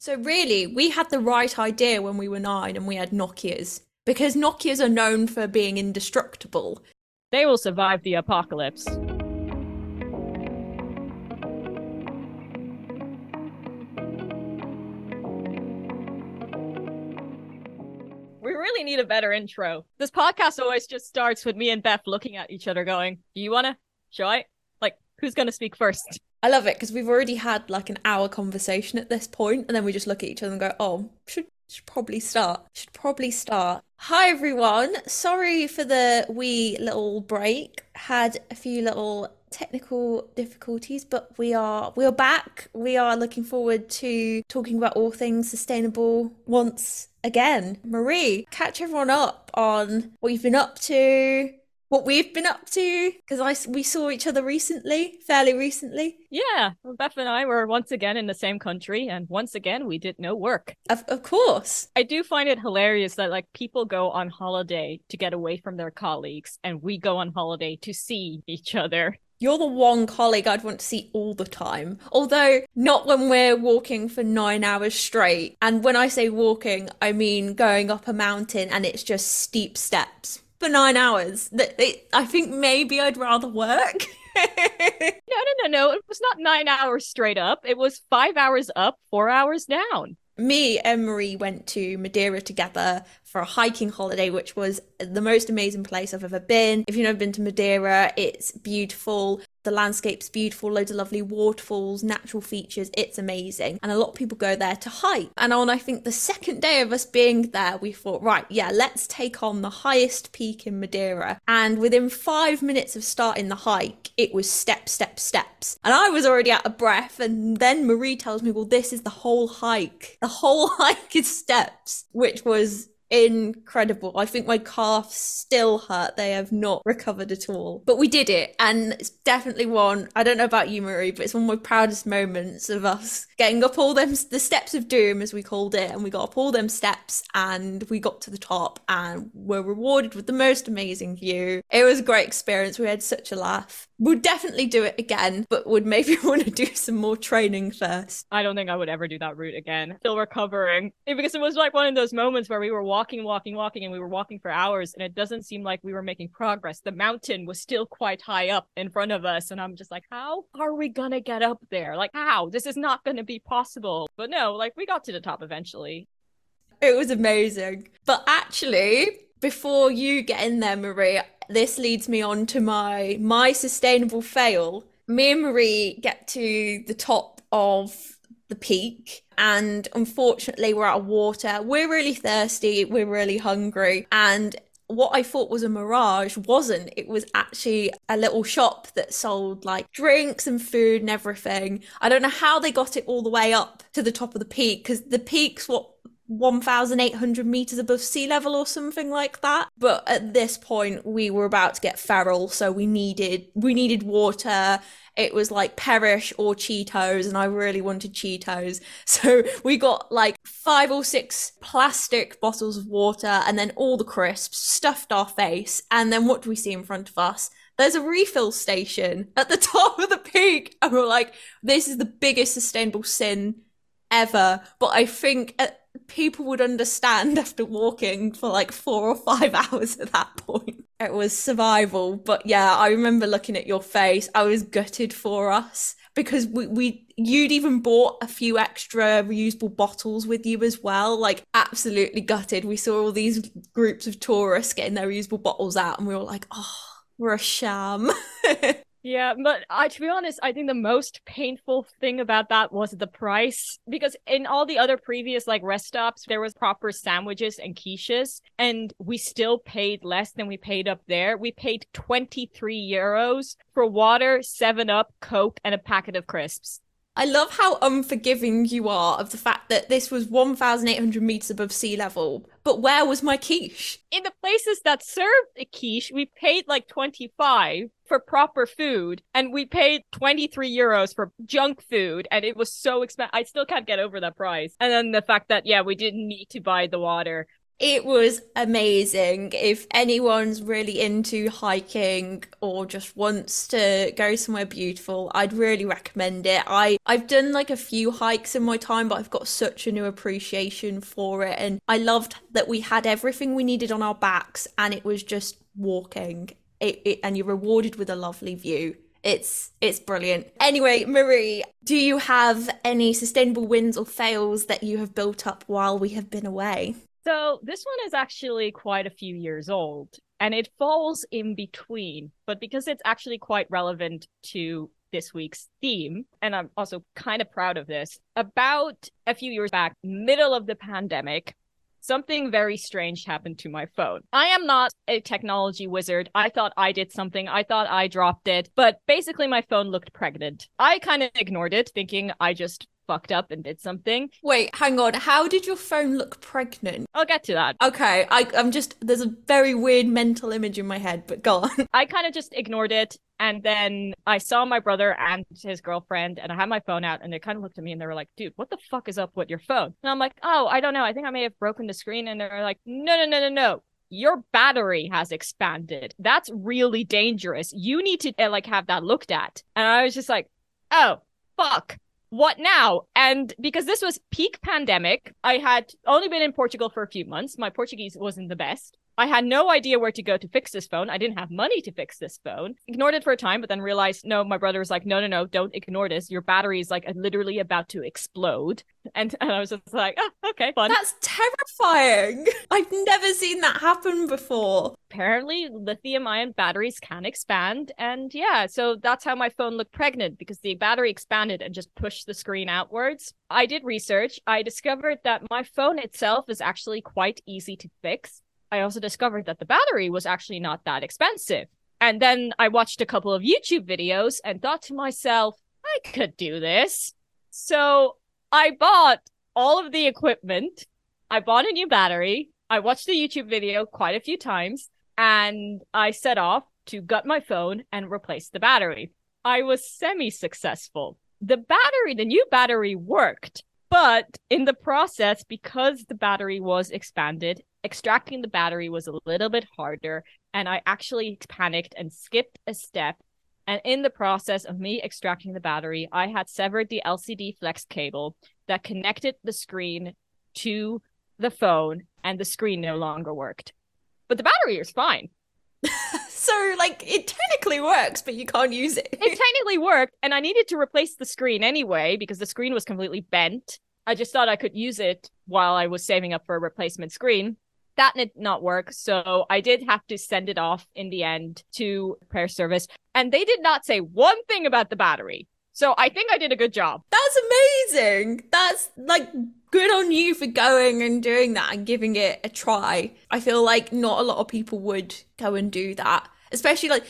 So really, we had the right idea when we were nine and we had Nokias. Because Nokias are known for being indestructible. They will survive the apocalypse. We really need a better intro. This podcast always just starts with me and Beth looking at each other going, Do you wanna? Shall I? Like, who's gonna speak first? I love it because we've already had like an hour conversation at this point, and then we just look at each other and go, "Oh, should should probably start. Should probably start." Hi everyone. Sorry for the wee little break. Had a few little technical difficulties, but we are we are back. We are looking forward to talking about all things sustainable once again. Marie, catch everyone up on what you've been up to, what we've been up to because I we saw each other recently, fairly recently. Yeah, well, Beth and I were once again in the same country, and once again we did no work. Of of course, I do find it hilarious that like people go on holiday to get away from their colleagues, and we go on holiday to see each other. You're the one colleague I'd want to see all the time. Although, not when we're walking for nine hours straight. And when I say walking, I mean going up a mountain and it's just steep steps for nine hours. I think maybe I'd rather work. no, no, no, no. It was not nine hours straight up. It was five hours up, four hours down me and Marie went to Madeira together for a hiking holiday, which was the most amazing place I've ever been. If you've never been to Madeira, it's beautiful. The landscape's beautiful, loads of lovely waterfalls, natural features. It's amazing. And a lot of people go there to hike. And on, I think, the second day of us being there, we thought, right, yeah, let's take on the highest peak in Madeira. And within five minutes of starting the hike, it was step, step, steps. And I was already out of breath. And then Marie tells me, well, this is the whole hike. The whole hike is steps, which was incredible. I think my calves still hurt. They have not recovered at all. But we did it. And it's definitely one, I don't know about you, Marie, but it's one of my proudest moments of us getting up all them, the steps of doom, as we called it. And we got up all them steps and we got to the top and were rewarded with the most amazing view. It was a great experience. We had such a laugh. Would definitely do it again, but would maybe want to do some more training first. I don't think I would ever do that route again. Still recovering. Because it was like one of those moments where we were walking, walking, walking, and we were walking for hours, and it doesn't seem like we were making progress. The mountain was still quite high up in front of us, and I'm just like, how are we gonna get up there? Like, how? This is not gonna be possible. But no, like, we got to the top eventually. It was amazing. But actually, before you get in there, Marie, this leads me on to my my sustainable fail. Me and Marie get to the top of the peak and unfortunately we're out of water. We're really thirsty, we're really hungry and what I thought was a mirage wasn't. It was actually a little shop that sold like drinks and food and everything. I don't know how they got it all the way up to the top of the peak because the peak's what 1,800 meters above sea level or something like that. But at this point, we were about to get feral, so we needed we needed water. It was like perish or Cheetos, and I really wanted Cheetos. So we got like five or six plastic bottles of water, and then all the crisps stuffed our face. And then what do we see in front of us? There's a refill station at the top of the peak, and we're like, "This is the biggest sustainable sin." ever but i think at people would understand after walking for like four or five hours at that point. It was survival. But yeah, I remember looking at your face. I was gutted for us because we, we you'd even bought a few extra reusable bottles with you as well. Like absolutely gutted. We saw all these groups of tourists getting their reusable bottles out and we were like, oh, we're a sham. Yeah, but I, to be honest, I think the most painful thing about that was the price because in all the other previous like rest stops, there was proper sandwiches and quiches, and we still paid less than we paid up there. We paid 23 euros for water, 7 Up, Coke, and a packet of crisps. I love how unforgiving you are of the fact that this was 1,800 meters above sea level. But where was my quiche? In the places that served a quiche, we paid like 25 for proper food and we paid 23 euros for junk food and it was so expensive. I still can't get over that price. And then the fact that, yeah, we didn't need to buy the water It was amazing. If anyone's really into hiking or just wants to go somewhere beautiful, I'd really recommend it. I I've done like a few hikes in my time, but I've got such a new appreciation for it and I loved that we had everything we needed on our backs and it was just walking. It, it, and you're rewarded with a lovely view. It's it's brilliant. Anyway, Marie, do you have any sustainable wins or fails that you have built up while we have been away? So this one is actually quite a few years old and it falls in between, but because it's actually quite relevant to this week's theme, and I'm also kind of proud of this, about a few years back, middle of the pandemic, something very strange happened to my phone. I am not a technology wizard. I thought I did something. I thought I dropped it, but basically my phone looked pregnant. I kind of ignored it, thinking I just fucked up and did something. Wait, hang on. How did your phone look pregnant? I'll get to that. Okay, I, I'm just, there's a very weird mental image in my head, but go on. I kind of just ignored it. And then I saw my brother and his girlfriend, and I had my phone out, and they kind of looked at me and they were like, dude, what the fuck is up with your phone? And I'm like, oh, I don't know. I think I may have broken the screen. And they're like, no, no, no, no, no your battery has expanded. That's really dangerous. You need to uh, like have that looked at. And I was just like, oh, fuck what now? And because this was peak pandemic, I had only been in Portugal for a few months. My Portuguese wasn't the best. I had no idea where to go to fix this phone. I didn't have money to fix this phone. Ignored it for a time, but then realized, no, my brother was like, no, no, no, don't ignore this. Your battery is like literally about to explode. And, and I was just like, oh, okay, fun. That's terrifying. I've never seen that happen before. Apparently, lithium ion batteries can expand. And yeah, so that's how my phone looked pregnant because the battery expanded and just pushed the screen outwards. I did research. I discovered that my phone itself is actually quite easy to fix I also discovered that the battery was actually not that expensive. And then I watched a couple of YouTube videos and thought to myself, I could do this. So I bought all of the equipment. I bought a new battery. I watched the YouTube video quite a few times and I set off to gut my phone and replace the battery. I was semi successful. The battery, the new battery worked, but in the process, because the battery was expanded, extracting the battery was a little bit harder. And I actually panicked and skipped a step. And in the process of me extracting the battery, I had severed the LCD flex cable that connected the screen to the phone, and the screen no longer worked. But the battery is fine. so, like, it technically works, but you can't use it. it technically worked, and I needed to replace the screen anyway because the screen was completely bent. I just thought I could use it while I was saving up for a replacement screen that did not work. So I did have to send it off in the end to repair service. And they did not say one thing about the battery. So I think I did a good job. That's amazing. That's like good on you for going and doing that and giving it a try. I feel like not a lot of people would go and do that. Especially like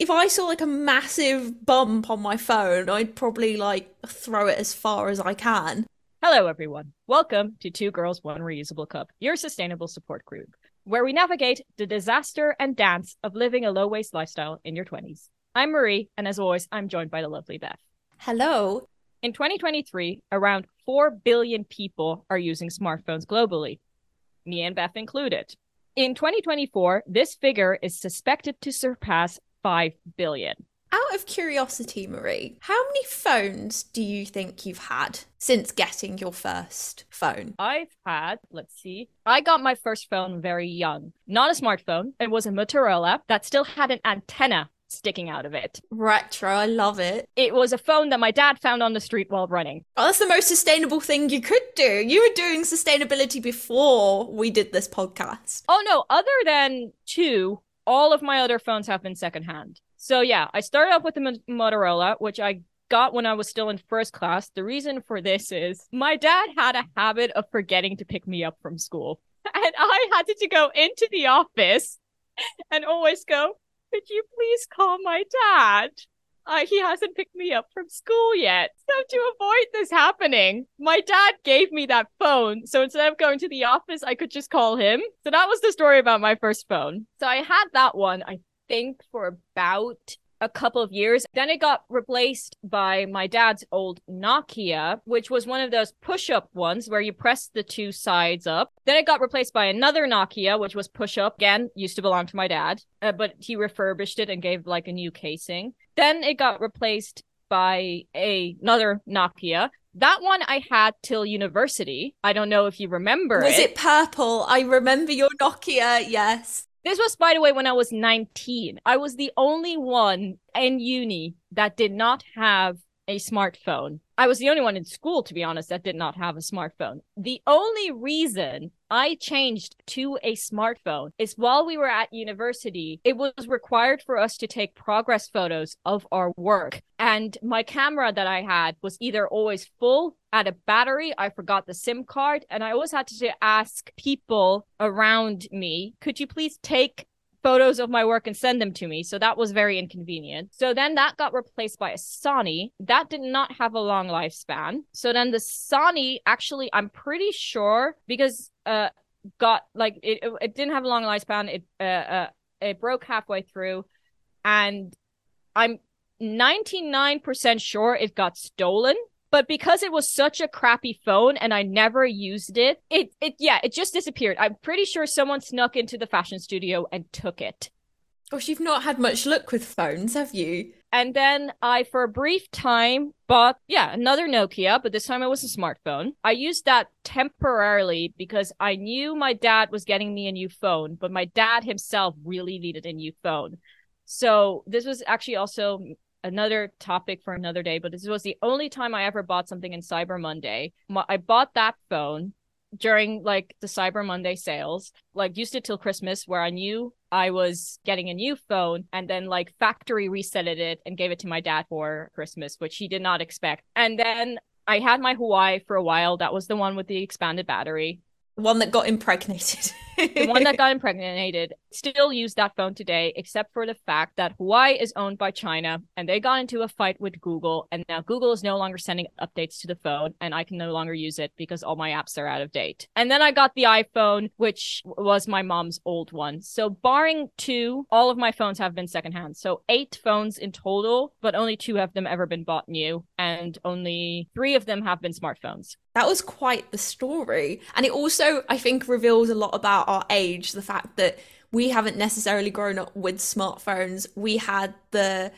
if I saw like a massive bump on my phone, I'd probably like throw it as far as I can. Hello, everyone. Welcome to Two Girls, One Reusable Cup, your sustainable support group, where we navigate the disaster and dance of living a low waste lifestyle in your 20s. I'm Marie, and as always, I'm joined by the lovely Beth. Hello. In 2023, around 4 billion people are using smartphones globally, me and Beth included. In 2024, this figure is suspected to surpass 5 billion. Out of curiosity, Marie, how many phones do you think you've had since getting your first phone? I've had, let's see, I got my first phone very young. Not a smartphone, it was a Motorola that still had an antenna sticking out of it. Retro, I love it. It was a phone that my dad found on the street while running. Oh, that's the most sustainable thing you could do. You were doing sustainability before we did this podcast. Oh no, other than two, all of my other phones have been secondhand. So yeah, I started off with the Motorola, which I got when I was still in first class. The reason for this is my dad had a habit of forgetting to pick me up from school. And I had to go into the office and always go, Could you please call my dad? Uh, he hasn't picked me up from school yet. So, to avoid this happening, my dad gave me that phone. So, instead of going to the office, I could just call him. So, that was the story about my first phone. So, I had that one. I think for about a couple of years. Then it got replaced by my dad's old Nokia, which was one of those push up ones where you press the two sides up. Then it got replaced by another Nokia, which was push up. Again, used to belong to my dad, uh, but he refurbished it and gave like a new casing. Then it got replaced by a, another Nokia. That one I had till university. I don't know if you remember Was it. it purple? I remember your Nokia, yes. This was, by the way, when I was 19. I was the only one in uni that did not have a smartphone. I was the only one in school, to be honest, that did not have a smartphone. The only reason I changed to a smartphone is while we were at university, it was required for us to take progress photos of our work. And my camera that I had was either always full at a battery, I forgot the SIM card, and I always had to ask people around me, could you please take photos of my work and send them to me. So that was very inconvenient. So then that got replaced by a Sony. That did not have a long lifespan. So then the Sony actually, I'm pretty sure because uh got like it it didn't have a long lifespan. It uh, uh it broke halfway through and I'm 99% sure it got stolen but because it was such a crappy phone and I never used it, it it yeah, it just disappeared. I'm pretty sure someone snuck into the fashion studio and took it. Gosh, you've not had much luck with phones, have you? And then I, for a brief time, bought, yeah, another Nokia, but this time it was a smartphone. I used that temporarily because I knew my dad was getting me a new phone, but my dad himself really needed a new phone. So this was actually also another topic for another day, but this was the only time I ever bought something in Cyber Monday. I bought that phone during like the Cyber Monday sales, like used it till Christmas where I knew I was getting a new phone and then like factory resetted it and gave it to my dad for Christmas, which he did not expect. And then I had my Huawei for a while. That was the one with the expanded battery. One that got impregnated. the one that got impregnated still use that phone today, except for the fact that Huawei is owned by China and they got into a fight with Google. And now Google is no longer sending updates to the phone, and I can no longer use it because all my apps are out of date. And then I got the iPhone, which was my mom's old one. So, barring two, all of my phones have been secondhand. So, eight phones in total, but only two of them ever been bought new, and only three of them have been smartphones. That was quite the story. And it also, I think, reveals a lot about our age the fact that we haven't necessarily grown up with smartphones. We had the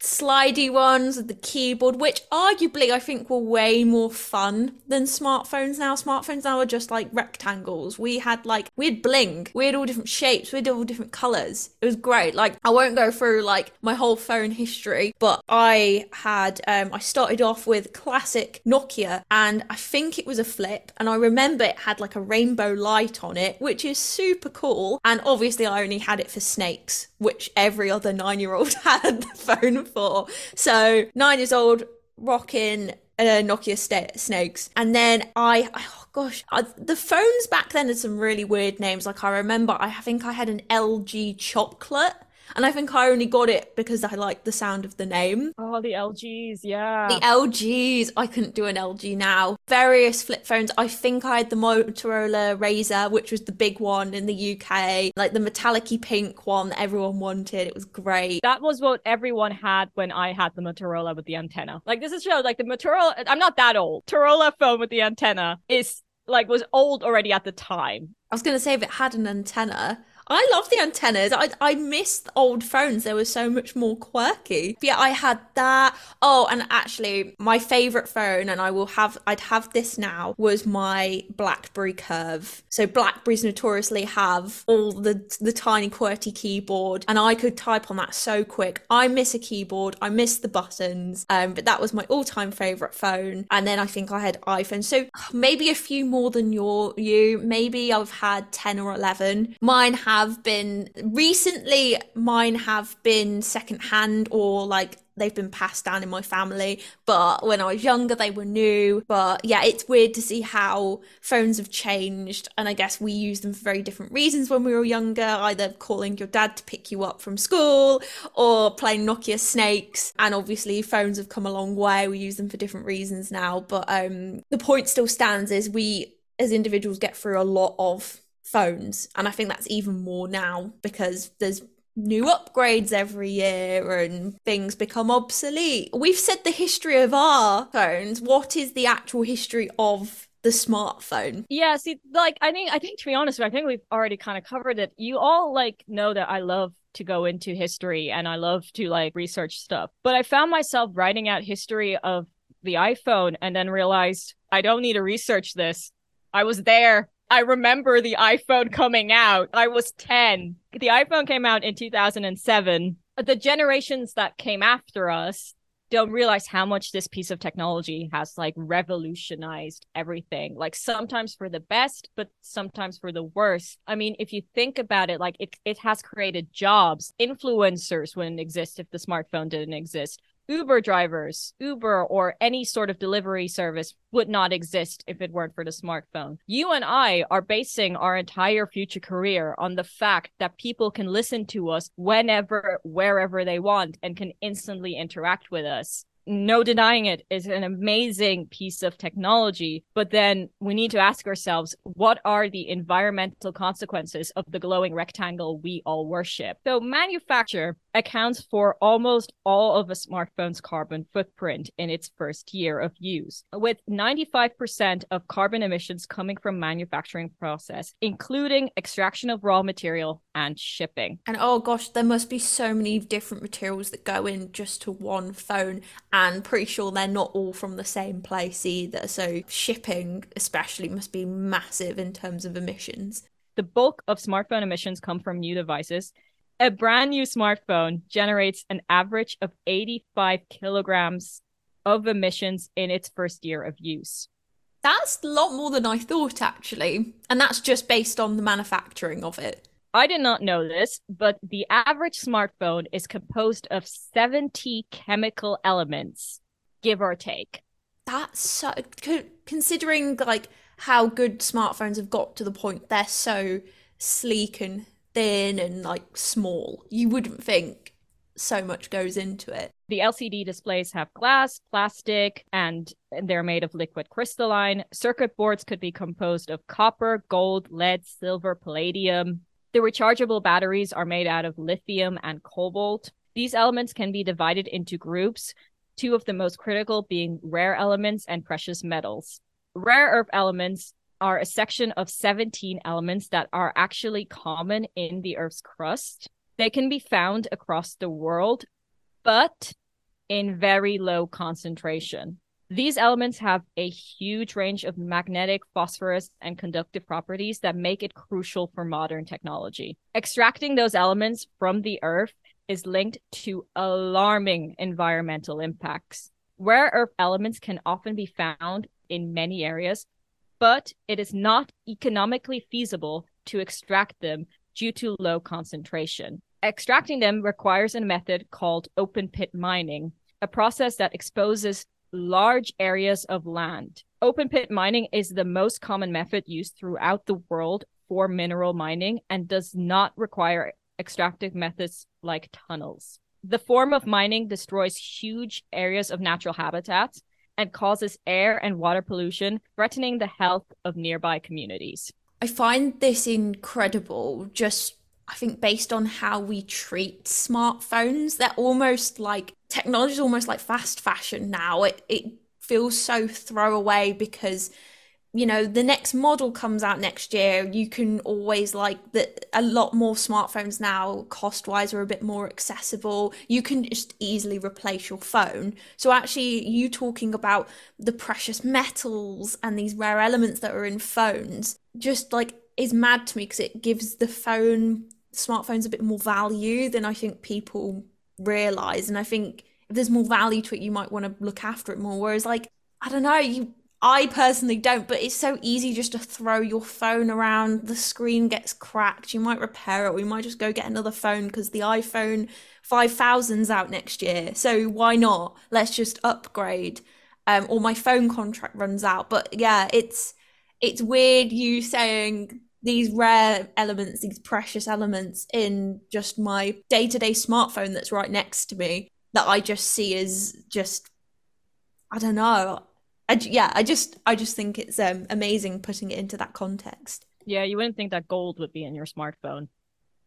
slidey ones with the keyboard, which arguably I think were way more fun than smartphones now. Smartphones now are just like rectangles. We had like, we had bling, we had all different shapes, we had all different colors. It was great. Like, I won't go through like my whole phone history, but I had, um, I started off with classic Nokia and I think it was a flip. And I remember it had like a rainbow light on it, which is super cool. And obviously, I only had it for snakes, which every other nine year old had the phone for. So nine years old, rocking uh, Nokia st- Snakes, and then I, oh gosh, the phones back then had some really weird names. Like I remember, I think I had an LG Chocolate. And I think I only got it because I liked the sound of the name. Oh, the LGs, yeah. The LGs. I couldn't do an LG now. Various flip phones. I think I had the Motorola Razr, which was the big one in the UK, like the metallic pink one that everyone wanted. It was great. That was what everyone had when I had the Motorola with the antenna. Like this is show like the Motorola. I'm not that old. Motorola phone with the antenna is like was old already at the time. I was gonna say if it had an antenna, I love the antennas. I I miss old phones. They were so much more quirky. But yeah, I had that. Oh, and actually, my favorite phone, and I will have. I'd have this now. Was my BlackBerry Curve. So Blackberries notoriously have all the the tiny QWERTY keyboard, and I could type on that so quick. I miss a keyboard. I miss the buttons. Um, but that was my all time favorite phone. And then I think I had iPhone. So maybe a few more than your you. Maybe I've had ten or eleven. Mine have have been recently mine have been secondhand or like they've been passed down in my family but when i was younger they were new. But yeah it's weird to see how phones have changed and i guess we use them for very different reasons when we were younger either calling your dad to pick you up from school or playing nokia snakes and obviously phones have come a long way we use them for different reasons now. But um the point still stands is we as individuals get through a lot of phones. And I think that's even more now because there's new upgrades every year and things become obsolete. We've said the history of our phones. What is the actual history of the smartphone? Yeah, see, like I think I think to be honest, I think we've already kind of covered it. You all like know that I love to go into history and I love to like research stuff. But I found myself writing out history of the iPhone and then realized I don't need to research this. I was there. I remember the iPhone coming out. I was 10. The iPhone came out in 2007. The generations that came after us don't realize how much this piece of technology has like revolutionized everything like sometimes for the best but sometimes for the worst i mean if you think about it like it, it has created jobs influencers wouldn't exist if the smartphone didn't exist Uber drivers, Uber or any sort of delivery service would not exist if it weren't for the smartphone. You and I are basing our entire future career on the fact that people can listen to us whenever, wherever they want and can instantly interact with us no denying it is an amazing piece of technology. But then we need to ask ourselves what are the environmental consequences of the glowing rectangle we all worship? So manufacture accounts for almost all of a smartphone's carbon footprint in its first year of use with 95% of carbon emissions coming from manufacturing process including extraction of raw material and shipping. And oh gosh there must be so many different materials that go in just to one phone and pretty sure they're not all from the same place either. So shipping, especially, must be massive in terms of emissions. The bulk of smartphone emissions come from new devices. A brand new smartphone generates an average of 85 kilograms of emissions in its first year of use. That's a lot more than I thought, actually. And that's just based on the manufacturing of it. I did not know this, but the average smartphone is composed of 70 chemical elements, give or take. That's so considering like how good smartphones have got to the point they're so sleek and thin and like small. You wouldn't think so much goes into it. The LCD displays have glass, plastic, and they're made of liquid crystalline. Circuit boards could be composed of copper, gold, lead, silver, palladium, the rechargeable batteries are made out of lithium and cobalt. These elements can be divided into groups, two of the most critical being rare elements and precious metals. Rare earth elements are a section of 17 elements that are actually common in the Earth's crust. They can be found across the world, but in very low concentration. These elements have a huge range of magnetic, phosphorus, and conductive properties that make it crucial for modern technology. Extracting those elements from the earth is linked to alarming environmental impacts. Rare earth elements can often be found in many areas, but it is not economically feasible to extract them due to low concentration. Extracting them requires a method called open pit mining, a process that exposes large areas of land. Open pit mining is the most common method used throughout the world for mineral mining and does not require extractive methods like tunnels. The form of mining destroys huge areas of natural habitats and causes air and water pollution, threatening the health of nearby communities. I find this incredible just I think based on how we treat smartphones, they're almost like technology is almost like fast fashion now. It it feels so throwaway because you know the next model comes out next year. You can always like that a lot more smartphones now cost wise are a bit more accessible. You can just easily replace your phone. So actually you talking about the precious metals and these rare elements that are in phones just like is mad to me because it gives the phone smartphones a bit more value than I think people realize. And I think if there's more value to it, you might want to look after it more. Whereas, like, I don't know, you. I personally don't, but it's so easy just to throw your phone around. The screen gets cracked. You might repair it. We might just go get another phone because the iPhone 5000's out next year. So why not? Let's just upgrade. Um, or my phone contract runs out. But yeah, it's it's weird you saying these rare elements, these precious elements in just my day to day smartphone that's right next to me that I just see as just, I don't know. I, yeah, I just, I just think it's um, amazing putting it into that context. Yeah, you wouldn't think that gold would be in your smartphone.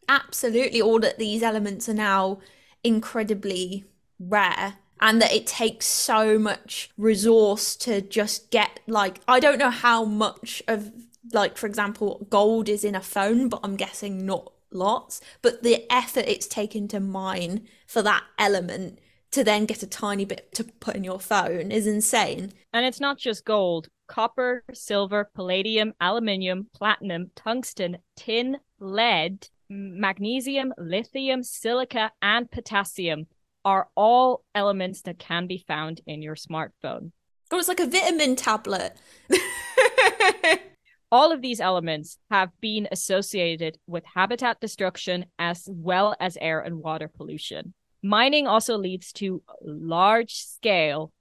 absolutely all that these elements are now incredibly rare and that it takes so much resource to just get like I don't know how much of like for example gold is in a phone but I'm guessing not lots but the effort it's taken to mine for that element to then get a tiny bit to put in your phone is insane and it's not just gold copper silver palladium aluminium platinum tungsten tin lead magnesium lithium silica and potassium are all elements that can be found in your smartphone. Oh, it's like a vitamin tablet. all of these elements have been associated with habitat destruction as well as air and water pollution. Mining also leads to large scale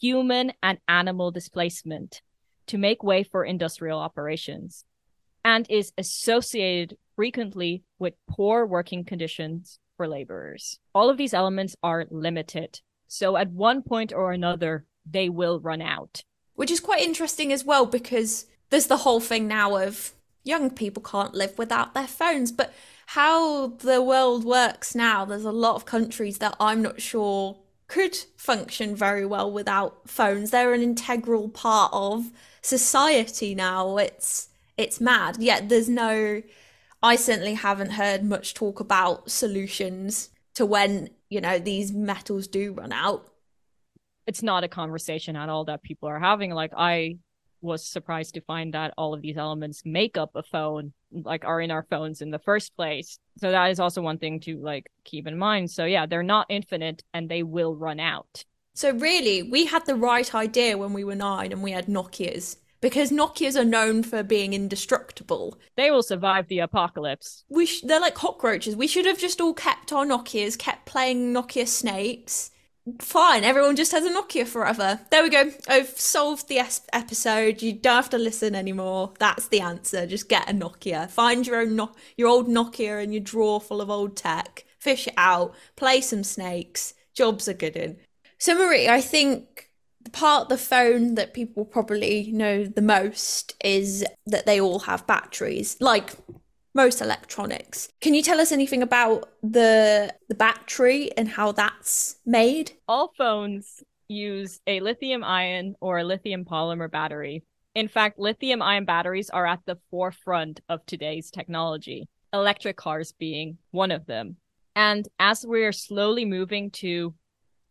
human and animal displacement to make way for industrial operations and is associated frequently with poor working conditions for laborers. All of these elements are limited. So at one point or another, they will run out. Which is quite interesting as well because there's the whole thing now of young people can't live without their phones. But how the world works now, there's a lot of countries that I'm not sure could function very well without phones. They're an integral part of society now. It's it's mad. Yet there's no I certainly haven't heard much talk about solutions to when, you know, these metals do run out. It's not a conversation at all that people are having. Like, I was surprised to find that all of these elements make up a phone, like, are in our phones in the first place. So, that is also one thing to, like, keep in mind. So, yeah, they're not infinite and they will run out. So, really, we had the right idea when we were nine and we had Nokias because Nokias are known for being indestructible. They will survive the apocalypse. We sh- they're like cockroaches. We should have just all kept our Nokias, kept playing Nokia Snakes. Fine, everyone just has a Nokia forever. There we go. I've solved the episode. You don't have to listen anymore. That's the answer. Just get a Nokia. Find your own no- your old Nokia in your drawer full of old tech. Fish it out. Play some snakes. Jobs are good in. So Marie, I think the part of the phone that people probably know the most is that they all have batteries, like most electronics. Can you tell us anything about the the battery and how that's made? All phones use a lithium ion or a lithium polymer battery. In fact, lithium ion batteries are at the forefront of today's technology, electric cars being one of them. And as we're slowly moving to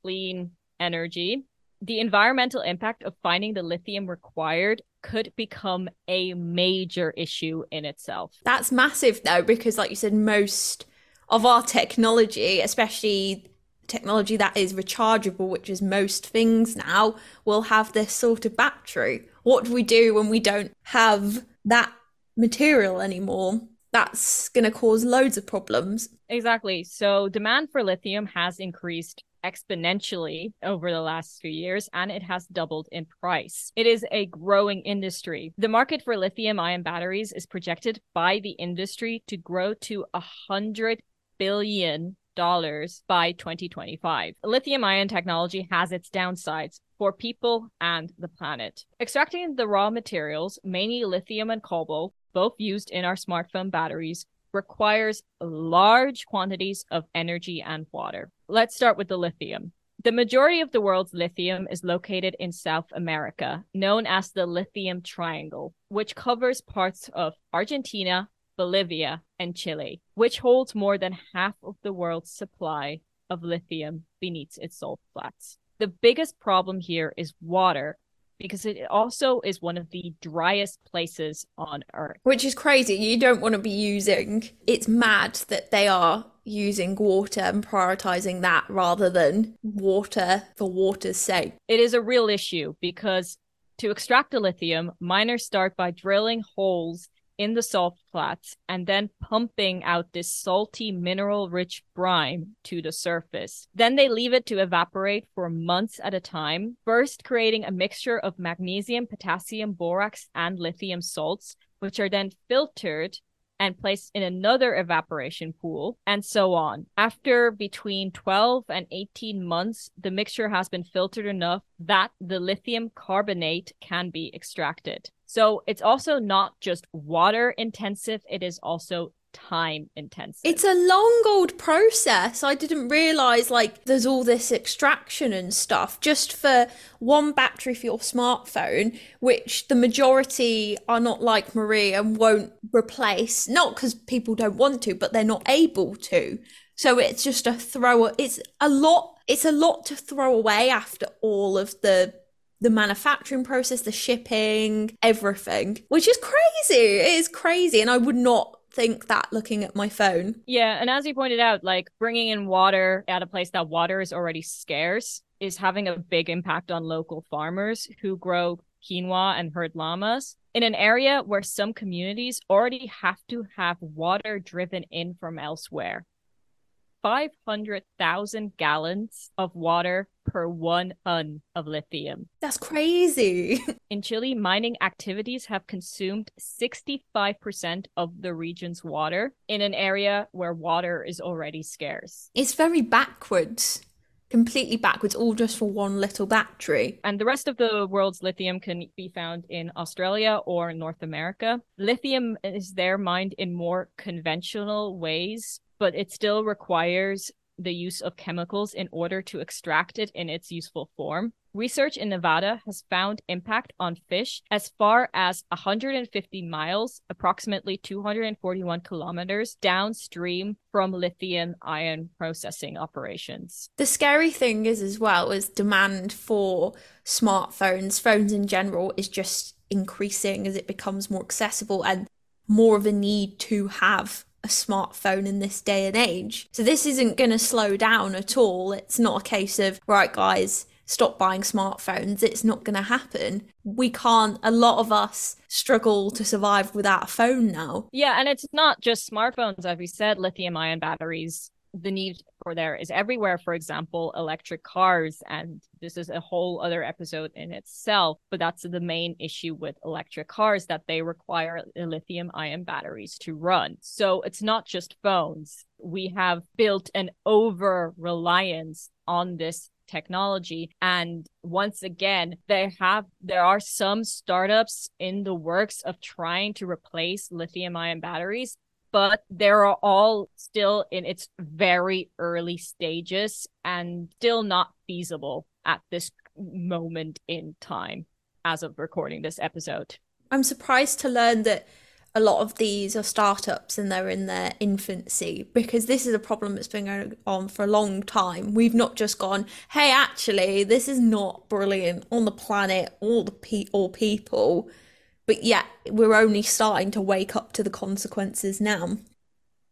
clean energy, the environmental impact of finding the lithium required could become a major issue in itself. That's massive, though, because, like you said, most of our technology, especially technology that is rechargeable, which is most things now, will have this sort of battery. What do we do when we don't have that material anymore? That's going to cause loads of problems. Exactly. So, demand for lithium has increased exponentially over the last few years and it has doubled in price. It is a growing industry. The market for lithium ion batteries is projected by the industry to grow to a hundred billion dollars by 2025. Lithium ion technology has its downsides for people and the planet. Extracting the raw materials, mainly lithium and cobalt, both used in our smartphone batteries, requires large quantities of energy and water. Let's start with the lithium. The majority of the world's lithium is located in South America, known as the Lithium Triangle, which covers parts of Argentina, Bolivia, and Chile, which holds more than half of the world's supply of lithium beneath its salt flats. The biggest problem here is water, because it also is one of the driest places on earth. Which is crazy. You don't want to be using. It's mad that they are using water and prioritizing that rather than water for water's sake. It is a real issue because to extract the lithium, miners start by drilling holes in the salt flats and then pumping out this salty mineral rich brine to the surface. Then they leave it to evaporate for months at a time, first creating a mixture of magnesium, potassium, borax, and lithium salts, which are then filtered and placed in another evaporation pool, and so on. After between 12 and 18 months, the mixture has been filtered enough that the lithium carbonate can be extracted. So it's also not just water intensive, it is also time intensive. It's a long old process. I didn't realize like there's all this extraction and stuff just for one battery for your smartphone, which the majority are not like Marie and won't replace, not because people don't want to, but they're not able to. So it's just a throw. It's a lot. It's a lot to throw away after all of the the manufacturing process, the shipping, everything, which is crazy. It is crazy, and I would not think that looking at my phone. Yeah, and as you pointed out, like bringing in water at a place that water is already scarce is having a big impact on local farmers who grow quinoa and herd llamas in an area where some communities already have to have water driven in from elsewhere. 500,000 gallons of water per one ton of lithium. That's crazy. In Chile, mining activities have consumed 65% of the region's water in an area where water is already scarce. It's very backwards. Completely backwards, all just for one little battery. And the rest of the world's lithium can be found in Australia or North America. Lithium is there mined in more conventional ways but it still requires the use of chemicals in order to extract it in its useful form. Research in Nevada has found impact on fish as far as 150 miles, approximately 241 kilometers downstream from lithium ion processing operations. The scary thing is, as well, is demand for smartphones, phones in general, is just increasing as it becomes more accessible and more of a need to have a smartphone in this day and age. So this isn't going to slow down at all. It's not a case of, right, guys, stop buying smartphones. It's not going to happen. We can't, a lot of us struggle to survive without a phone now. Yeah, and it's not just smartphones, as we said, lithium ion batteries the need for there is everywhere. For example, electric cars, and this is a whole other episode in itself. But that's the main issue with electric cars that they require lithium ion batteries to run. So it's not just phones. We have built an over reliance on this technology and once again there have there are some startups in the works of trying to replace lithium ion batteries but they're all still in its very early stages and still not feasible at this moment in time as of recording this episode. I'm surprised to learn that a lot of these are startups and they're in their infancy because this is a problem that's been going on for a long time. We've not just gone, hey, actually, this is not brilliant on the planet, all the pe- all people but yet we're only starting to wake up to the consequences now.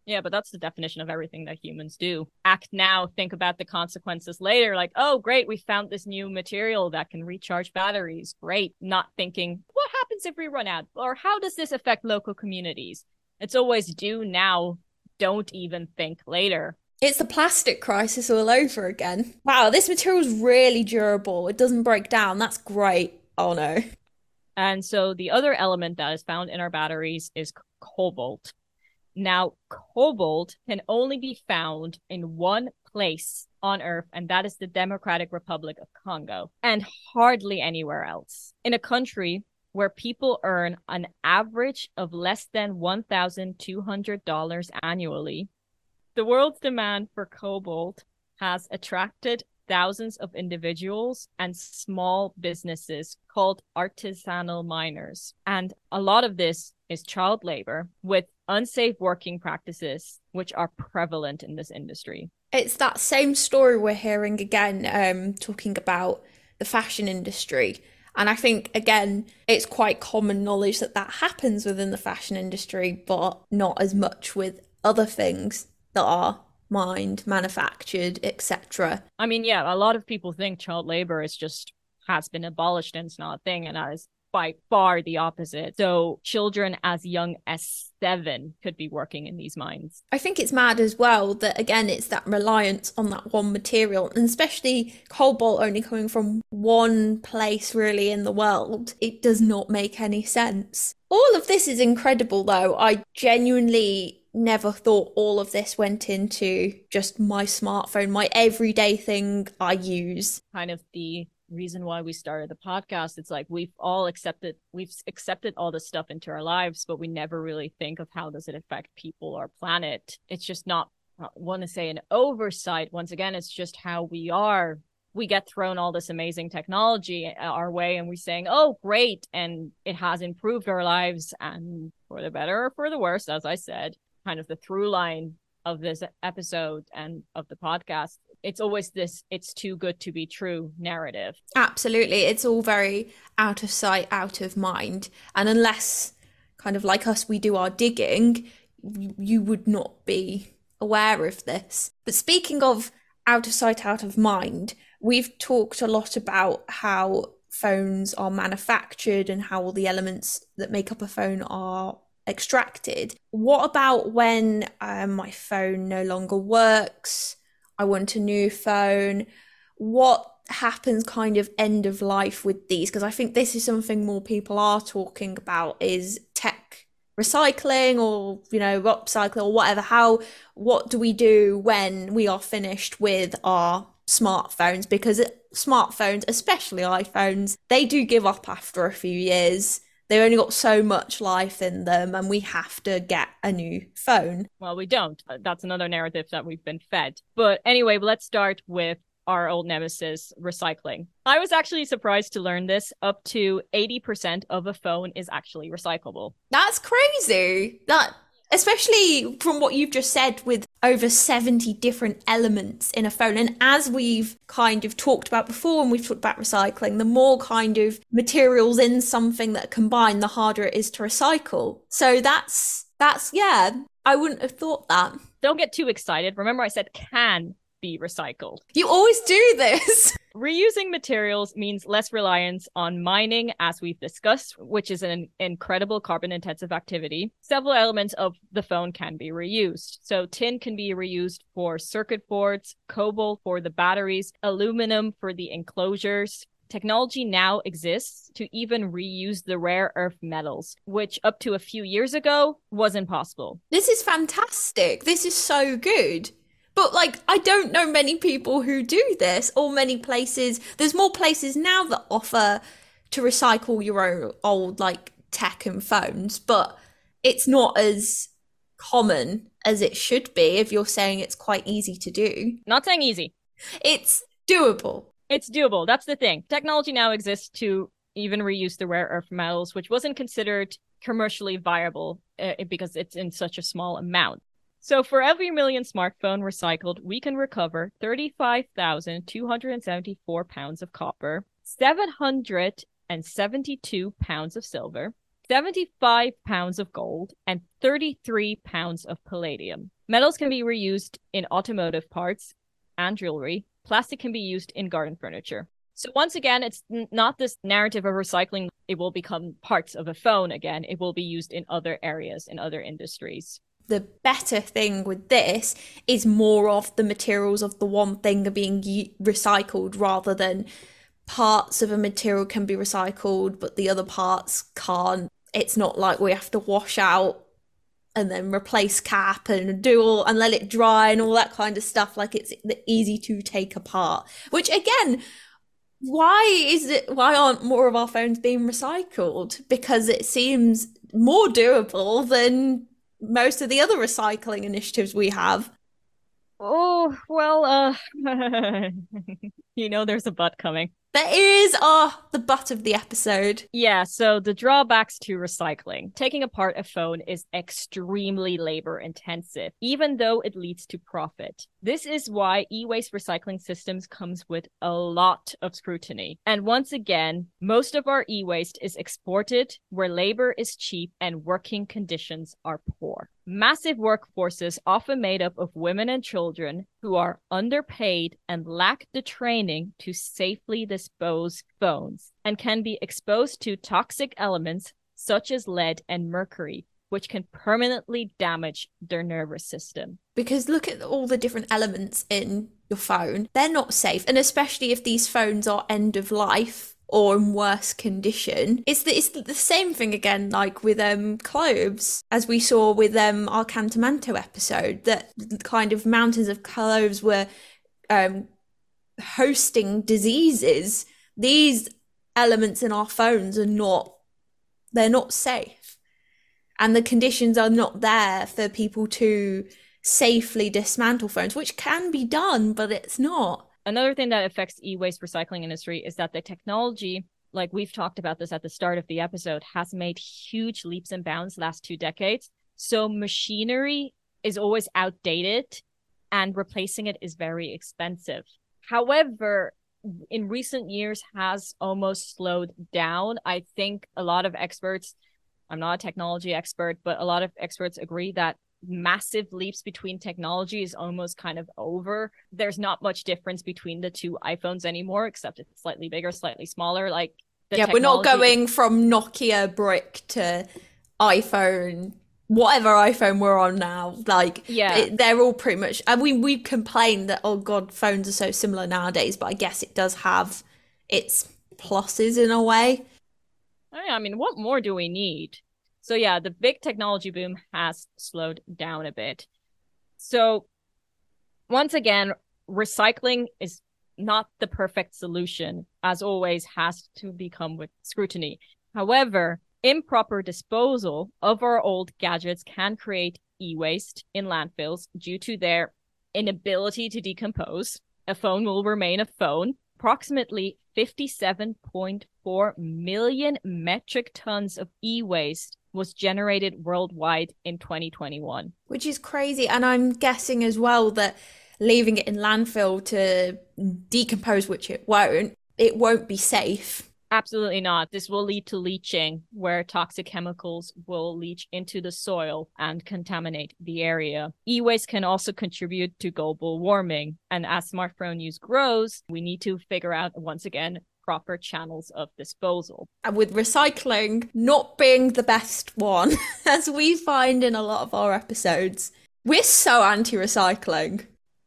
Yeah, but that's the definition of everything that humans do. Act now, think about the consequences later. Like, oh, great, we found this new material that can recharge batteries. Great. Not thinking, what happens if we run out? Or how does this affect local communities? It's always do now, don't even think later. It's the plastic crisis all over again. Wow, this material is really durable. It doesn't break down. That's great. Oh no. And so the other element that is found in our batteries is cobalt. Now, cobalt can only be found in one place on Earth, and that is the Democratic Republic of Congo, and hardly anywhere else. In a country where people earn an average of less than $1,200 annually, the world's demand for cobalt has attracted thousands of individuals and small businesses called artisanal miners. And a lot of this is child labor with unsafe working practices, which are prevalent in this industry. It's that same story we're hearing again, um, talking about the fashion industry. And I think, again, it's quite common knowledge that that happens within the fashion industry, but not as much with other things that are mined, manufactured, etc. I mean, yeah, a lot of people think child labor is just has been abolished and it's not a thing, and that is by far the opposite. So children as young as seven could be working in these mines. I think it's mad as well that again it's that reliance on that one material and especially cobalt only coming from one place really in the world. It does not make any sense. All of this is incredible though. I genuinely never thought all of this went into just my smartphone, my everyday thing I use. Kind of the reason why we started the podcast. It's like we've all accepted we've accepted all this stuff into our lives, but we never really think of how does it affect people or planet. It's just not I want to say an oversight. Once again, it's just how we are. We get thrown all this amazing technology eh, our way, and we're saying, "Oh, great!" and it has improved our lives, and for the better or for the worse, as I said. Kind of the through line of this episode and of the podcast it's always this it's too good to be true narrative. Absolutely. It's all very out of sight out of mind. And unless kind of like us we do our digging you would not be aware of this. But speaking of out of sight out of mind we've talked a lot about how phones are manufactured and how all the elements that make up a phone are extracted. What about when um, my phone no longer works? I want a new phone. What happens kind of end of life with these? Because I think this is something more people are talking about is tech recycling or you know upcycling or whatever how what do we do when we are finished with our smartphones because smartphones especially iPhones they do give up after a few years they've only got so much life in them and we have to get a new phone. Well, we don't. Uh, that's another narrative that we've been fed. But anyway, let's start with our old nemesis, recycling. I was actually surprised to learn this. Up to 80% of a phone is actually recyclable. That's crazy. That especially from what you've just said with over 70 different elements in a phone. And as we've kind of talked about before, when we've talked about recycling, the more kind of materials in something that combine, the harder it is to recycle. So that's, that's, yeah, I wouldn't have thought that. Don't get too excited. Remember, I said can be recycled. You always do this. Reusing materials means less reliance on mining, as we've discussed, which is an incredible carbon intensive activity. Several elements of the phone can be reused. So, tin can be reused for circuit boards, cobalt for the batteries, aluminum for the enclosures, Technology now exists to even reuse the rare earth metals, which up to a few years ago was impossible. This is fantastic. This is so good. But like, I don't know many people who do this, or many places. There's more places now that offer to recycle your own old like tech and phones, but it's not as common as it should be if you're saying it's quite easy to do. Not saying easy. It's doable. It's doable. That's the thing. Technology now exists to even reuse the rare earth metals, which wasn't considered commercially viable uh, because it's in such a small amount. So for every million smartphone recycled, we can recover 35,274 pounds of copper, 772 pounds of silver, 75 pounds of gold, and 33 pounds of palladium. Metals can be reused in automotive parts and jewelry. Plastic can be used in garden furniture. So once again, it's not this narrative of recycling. It will become parts of a phone again. It will be used in other areas, in other industries the better thing with this is more of the materials of the one thing are being recycled rather than parts of a material can be recycled but the other parts can't. It's not like we have to wash out and then replace cap and do all and let it dry and all that kind of stuff. Like it's easy to take apart which again why is it why aren't more of our phones being recycled? Because it seems more doable than most of the other recycling initiatives we have. Oh, well, uh, you know, there's a butt coming. There is oh, the butt of the episode. Yeah, so the drawbacks to recycling. Taking apart a phone is extremely labor intensive, even though it leads to profit. This is why e-waste recycling systems comes with a lot of scrutiny. And once again, most of our e-waste is exported where labor is cheap and working conditions are poor. Massive workforces, often made up of women and children, who are underpaid and lack the training to safely dispose phones and can be exposed to toxic elements such as lead and mercury, which can permanently damage their nervous system. Because look at all the different elements in your phone, they're not safe. And especially if these phones are end of life, or in worse condition. It's the, it's the same thing again, like with um cloves, as we saw with um our Kantamanto episode, that kind of mountains of cloves were um hosting diseases these elements in our phones are not they're not safe. And the conditions are not there for people to safely dismantle phones which can be done but it's not. Another thing that affects e-waste recycling industry is that the technology like we've talked about this at the start of the episode has made huge leaps and bounds last two decades. So machinery is always outdated and replacing it is very expensive however in recent years has almost slowed down. I think a lot of experts, I'm not a technology expert, but a lot of experts agree that massive leaps between technology is almost kind of over. There's not much difference between the two iPhones anymore, except it's slightly bigger, slightly smaller. Like, yeah, technology... we're not going from Nokia brick to iPhone whatever iPhone we're on now, like yeah, it, they're all pretty much. I mean, we complain that oh god, phones are so similar nowadays, but I guess it does have its pluses in a way. Oh, I mean, what more do we need? So yeah, the big technology boom has slowed down a bit. So once again, recycling is not the perfect solution, as always, has to become with scrutiny. However, Improper disposal of our old gadgets can create e waste in landfills due to their inability to decompose. A phone will remain a phone. Approximately 57.4 million metric tons of e waste was generated worldwide in 2021. Which is crazy. And I'm guessing as well that leaving it in landfill to decompose, which it won't, it won't be safe Absolutely not. This will lead to leaching, where toxic chemicals will leach into the soil and contaminate the area. E waste can also contribute to global warming. And as smartphone use grows, we need to figure out, once again, proper channels of disposal. And with recycling not being the best one, as we find in a lot of our episodes, we're so anti recycling.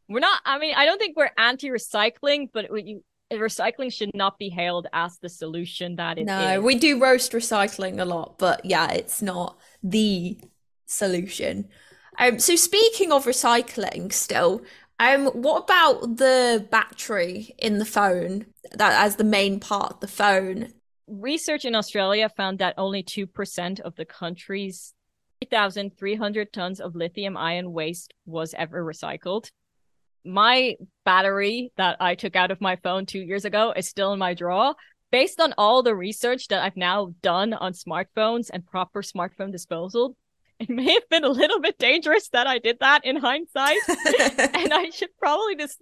We're not, I mean, I don't think we're anti recycling, but you, recycling should not be hailed as the solution that it no, is. we do roast recycling a lot, but yeah, it's not the solution. Um, so speaking of recycling, still, um, what about the battery in the phone that as the main part of the phone? Research in Australia found that only two percent of the country's 3,300 tons of lithium ion waste was ever recycled my battery that I took out of my phone two years ago is still in my drawer. Based on all the research that I've now done on smartphones and proper smartphone disposal, it may have been a little bit dangerous that I did that in hindsight. and I should probably just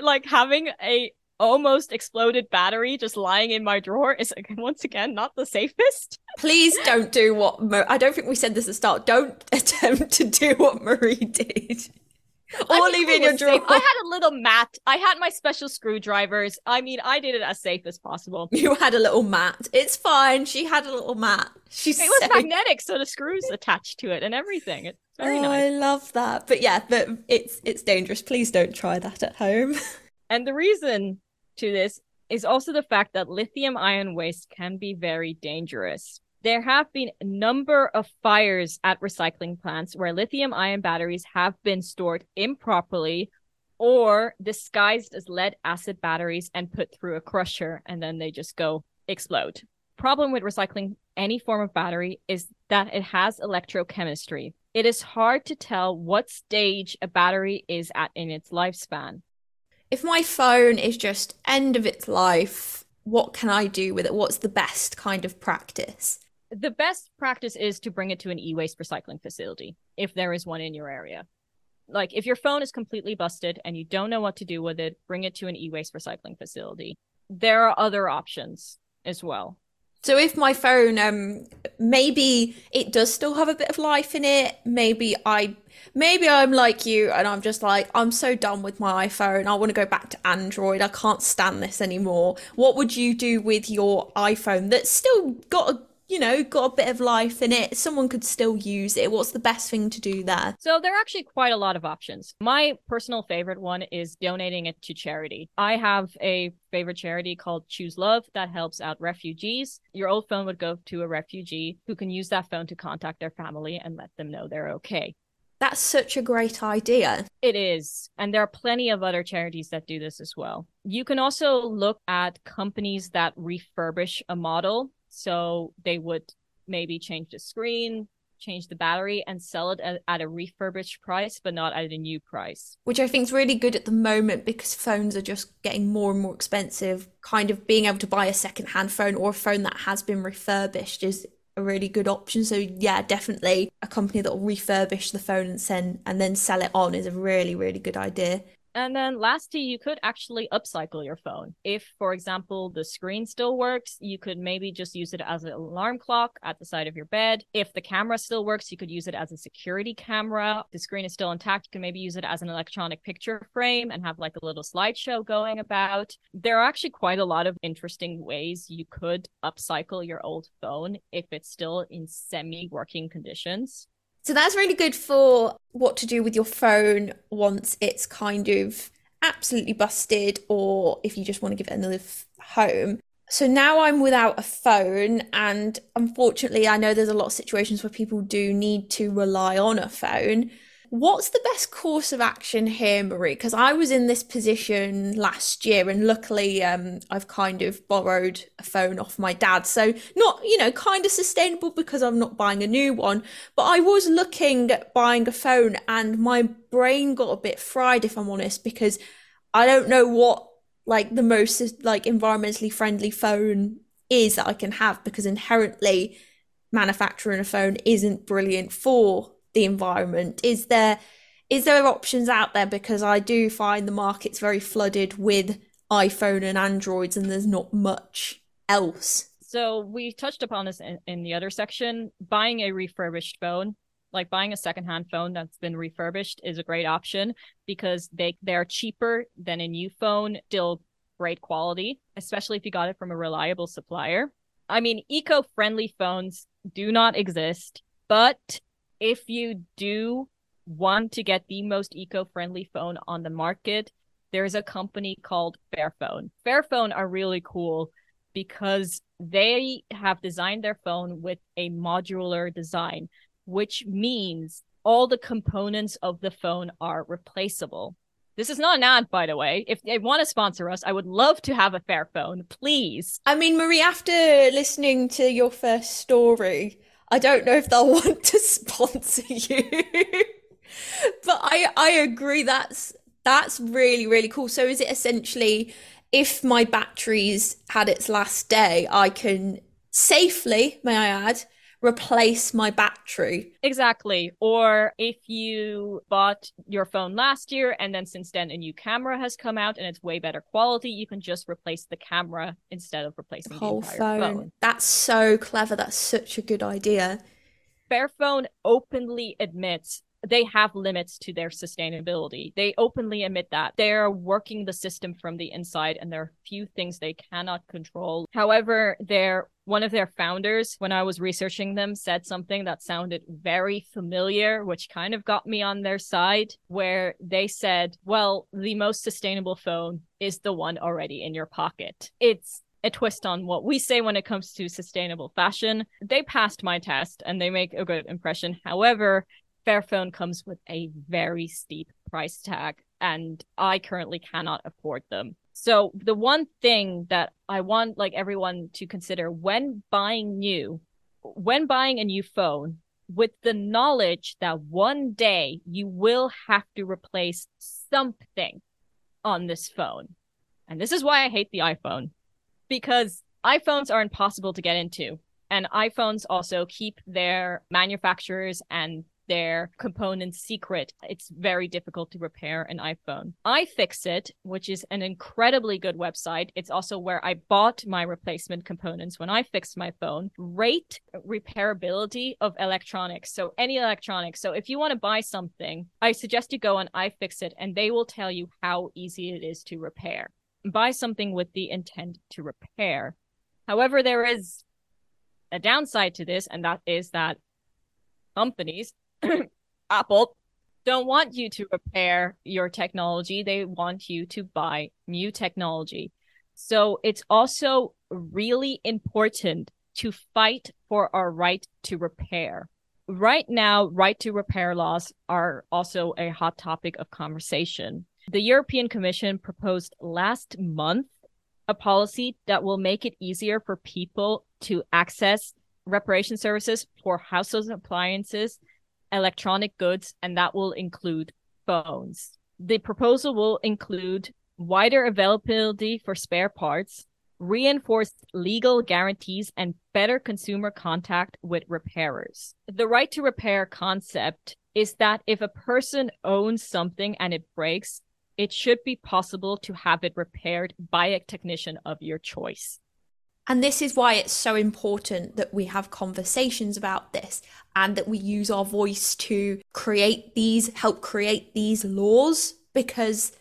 like having a almost exploded battery just lying in my drawer is once again not the safest. Please don't do what Mo- I don't think we said this at the start. Don't attempt to do what Marie did or leave in your drawer. Safe. I had a little mat. I had my special screwdrivers. I mean, I did it as safe as possible. You had a little mat. It's fine. She had a little mat. She's it was safe. magnetic, so the screws attached to it and everything. It's very oh, nice. I love that. But yeah, but it's it's dangerous. Please don't try that at home. and the reason to this is also the fact that lithium ion waste can be very dangerous there have been a number of fires at recycling plants where lithium ion batteries have been stored improperly or disguised as lead acid batteries and put through a crusher and then they just go explode. Problem with recycling any form of battery is that it has electrochemistry. It is hard to tell what stage a battery is at in its lifespan. If my phone is just end of its life, what can I do with it? What's the best kind of practice? The best practice is to bring it to an e-waste recycling facility if there is one in your area. Like if your phone is completely busted and you don't know what to do with it, bring it to an e-waste recycling facility. There are other options as well. So if my phone um maybe it does still have a bit of life in it, maybe I maybe I'm like you and I'm just like I'm so done with my iPhone. I want to go back to Android. I can't stand this anymore. What would you do with your iPhone that's still got a you know, got a bit of life in it. Someone could still use it. What's the best thing to do there? So there are actually quite a lot of options. My personal favorite one is donating it to charity. I have a favorite charity called Choose Love that helps out refugees. Your old phone would go to a refugee who can use that phone to contact their family and let them know they're okay. That's such a great idea. It is. And there are plenty of other charities that do this as well. You can also look at companies that refurbish a model. So they would maybe change the screen, change the battery and sell it at, a refurbished price, but not at a new price. Which I think is really good at the moment because phones are just getting more and more expensive. Kind of being able to buy a second-hand phone or a phone that has been refurbished is a really good option. So yeah, definitely a company that will refurbish the phone and send and then sell it on is a really, really good idea. And then lastly, you could actually upcycle your phone. If, for example, the screen still works, you could maybe just use it as an alarm clock at the side of your bed. If the camera still works, you could use it as a security camera. If the screen is still intact, you can maybe use it as an electronic picture frame and have like a little slideshow going about. There are actually quite a lot of interesting ways you could upcycle your old phone if it's still in semi working conditions. So that's really good for what to do with your phone once it's kind of absolutely busted or if you just want to give it another f- home. So now I'm without a phone, and unfortunately, I know there's a lot of situations where people do need to rely on a phone. What's the best course of action here, Marie? Because I was in this position last year, and luckily, um, I've kind of borrowed a phone off my dad. So, not, you know, kind of sustainable because I'm not buying a new one. But I was looking at buying a phone, and my brain got a bit fried, if I'm honest, because I don't know what like the most like environmentally friendly phone is that I can have because inherently manufacturing a phone isn't brilliant for the environment? Is there is there options out there because I do find the market's very flooded with iPhone and Androids and there's not much else. So we touched upon this in, in the other section. Buying a refurbished phone, like buying a secondhand phone that's been refurbished is a great option because they they're cheaper than a new phone, still great quality, especially if you got it from a reliable supplier. I mean, eco-friendly phones do not exist, but if you do want to get the most eco-friendly phone on the market, there's a company called Fairphone. Fairphone are really cool because they have designed their phone with a modular design, which means all the components of the phone are replaceable. This is not an ad, by the way. If they want to sponsor us, I would love to have a Fairphone, please. I mean, Marie, after listening to your first story, I don't know if they'll want to sponsor you. but I I agree that's that's really really cool. So is it essentially if my batteries had its last day, I can safely, may I add, replace my battery. Exactly. Or if you bought your phone last year and then since then a new camera has come out and it's way better quality, you can just replace the camera instead of replacing the, whole the phone. phone. That's so clever. That's such a good idea. Fairphone openly admits they have limits to their sustainability. They openly admit that. They're working the system from the inside and there are few things they cannot control. However, they're one of their founders, when I was researching them, said something that sounded very familiar, which kind of got me on their side, where they said, Well, the most sustainable phone is the one already in your pocket. It's a twist on what we say when it comes to sustainable fashion. They passed my test and they make a good impression. However, Fairphone comes with a very steep price tag, and I currently cannot afford them. So the one thing that I want like everyone to consider when buying new, when buying a new phone, with the knowledge that one day you will have to replace something on this phone. And this is why I hate the iPhone because iPhones are impossible to get into. And iPhones also keep their manufacturers and their components secret. It's very difficult to repair an iPhone. iFixit, which is an incredibly good website, it's also where I bought my replacement components when I fixed my phone, rate repairability of electronics. So any electronics. So if you want to buy something, I suggest you go on iFixit and they will tell you how easy it is to repair. Buy something with the intent to repair. However, there is a downside to this, and that is that companies Apple don't want you to repair your technology. They want you to buy new technology. So it's also really important to fight for our right to repair. Right now, right to repair laws are also a hot topic of conversation. The European Commission proposed last month a policy that will make it easier for people to access reparation services for household appliances, electronic goods, and that will include phones. The proposal will include wider availability for spare parts, reinforced legal guarantees, and better consumer contact with repairers. The right to repair concept is that if a person owns something and it breaks, it should be possible to have it repaired by a technician of your choice. And this is why it's so important that we have conversations about this and that we use our voice to create these, help create these laws because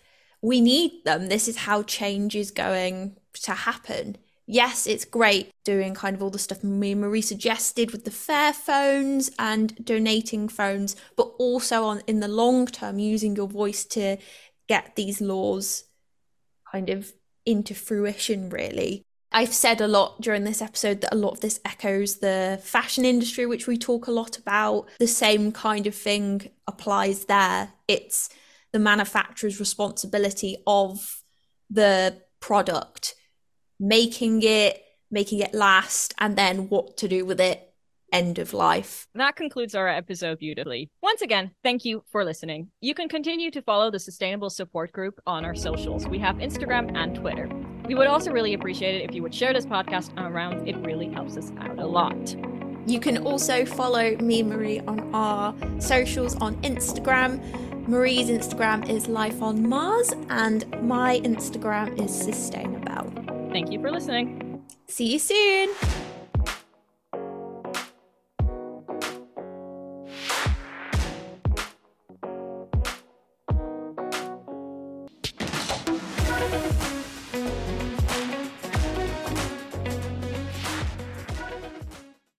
we need them. This is how change is going to happen. Yes, it's great doing kind of all the stuff me and Marie suggested with the fair phones and donating phones, but also on in the long term using your voice to get these laws kind of into fruition really. I've said a lot during this episode that a lot of this echoes the fashion industry, which we talk a lot about. The same kind of thing applies there. It's the manufacturer's responsibility of the product, making it, making it last, and then what to do with it end of life. That concludes our episode beautifully. Once again, thank you for listening. You can continue to follow the Sustainable Support Group on our socials. We have Instagram and Twitter. We would also really appreciate it if you would share this podcast around. It really helps us out a lot. You can also follow me, Marie, on our socials on Instagram. Marie's Instagram is Life on Mars, and my Instagram is Sustainable. Thank you for listening. See you soon.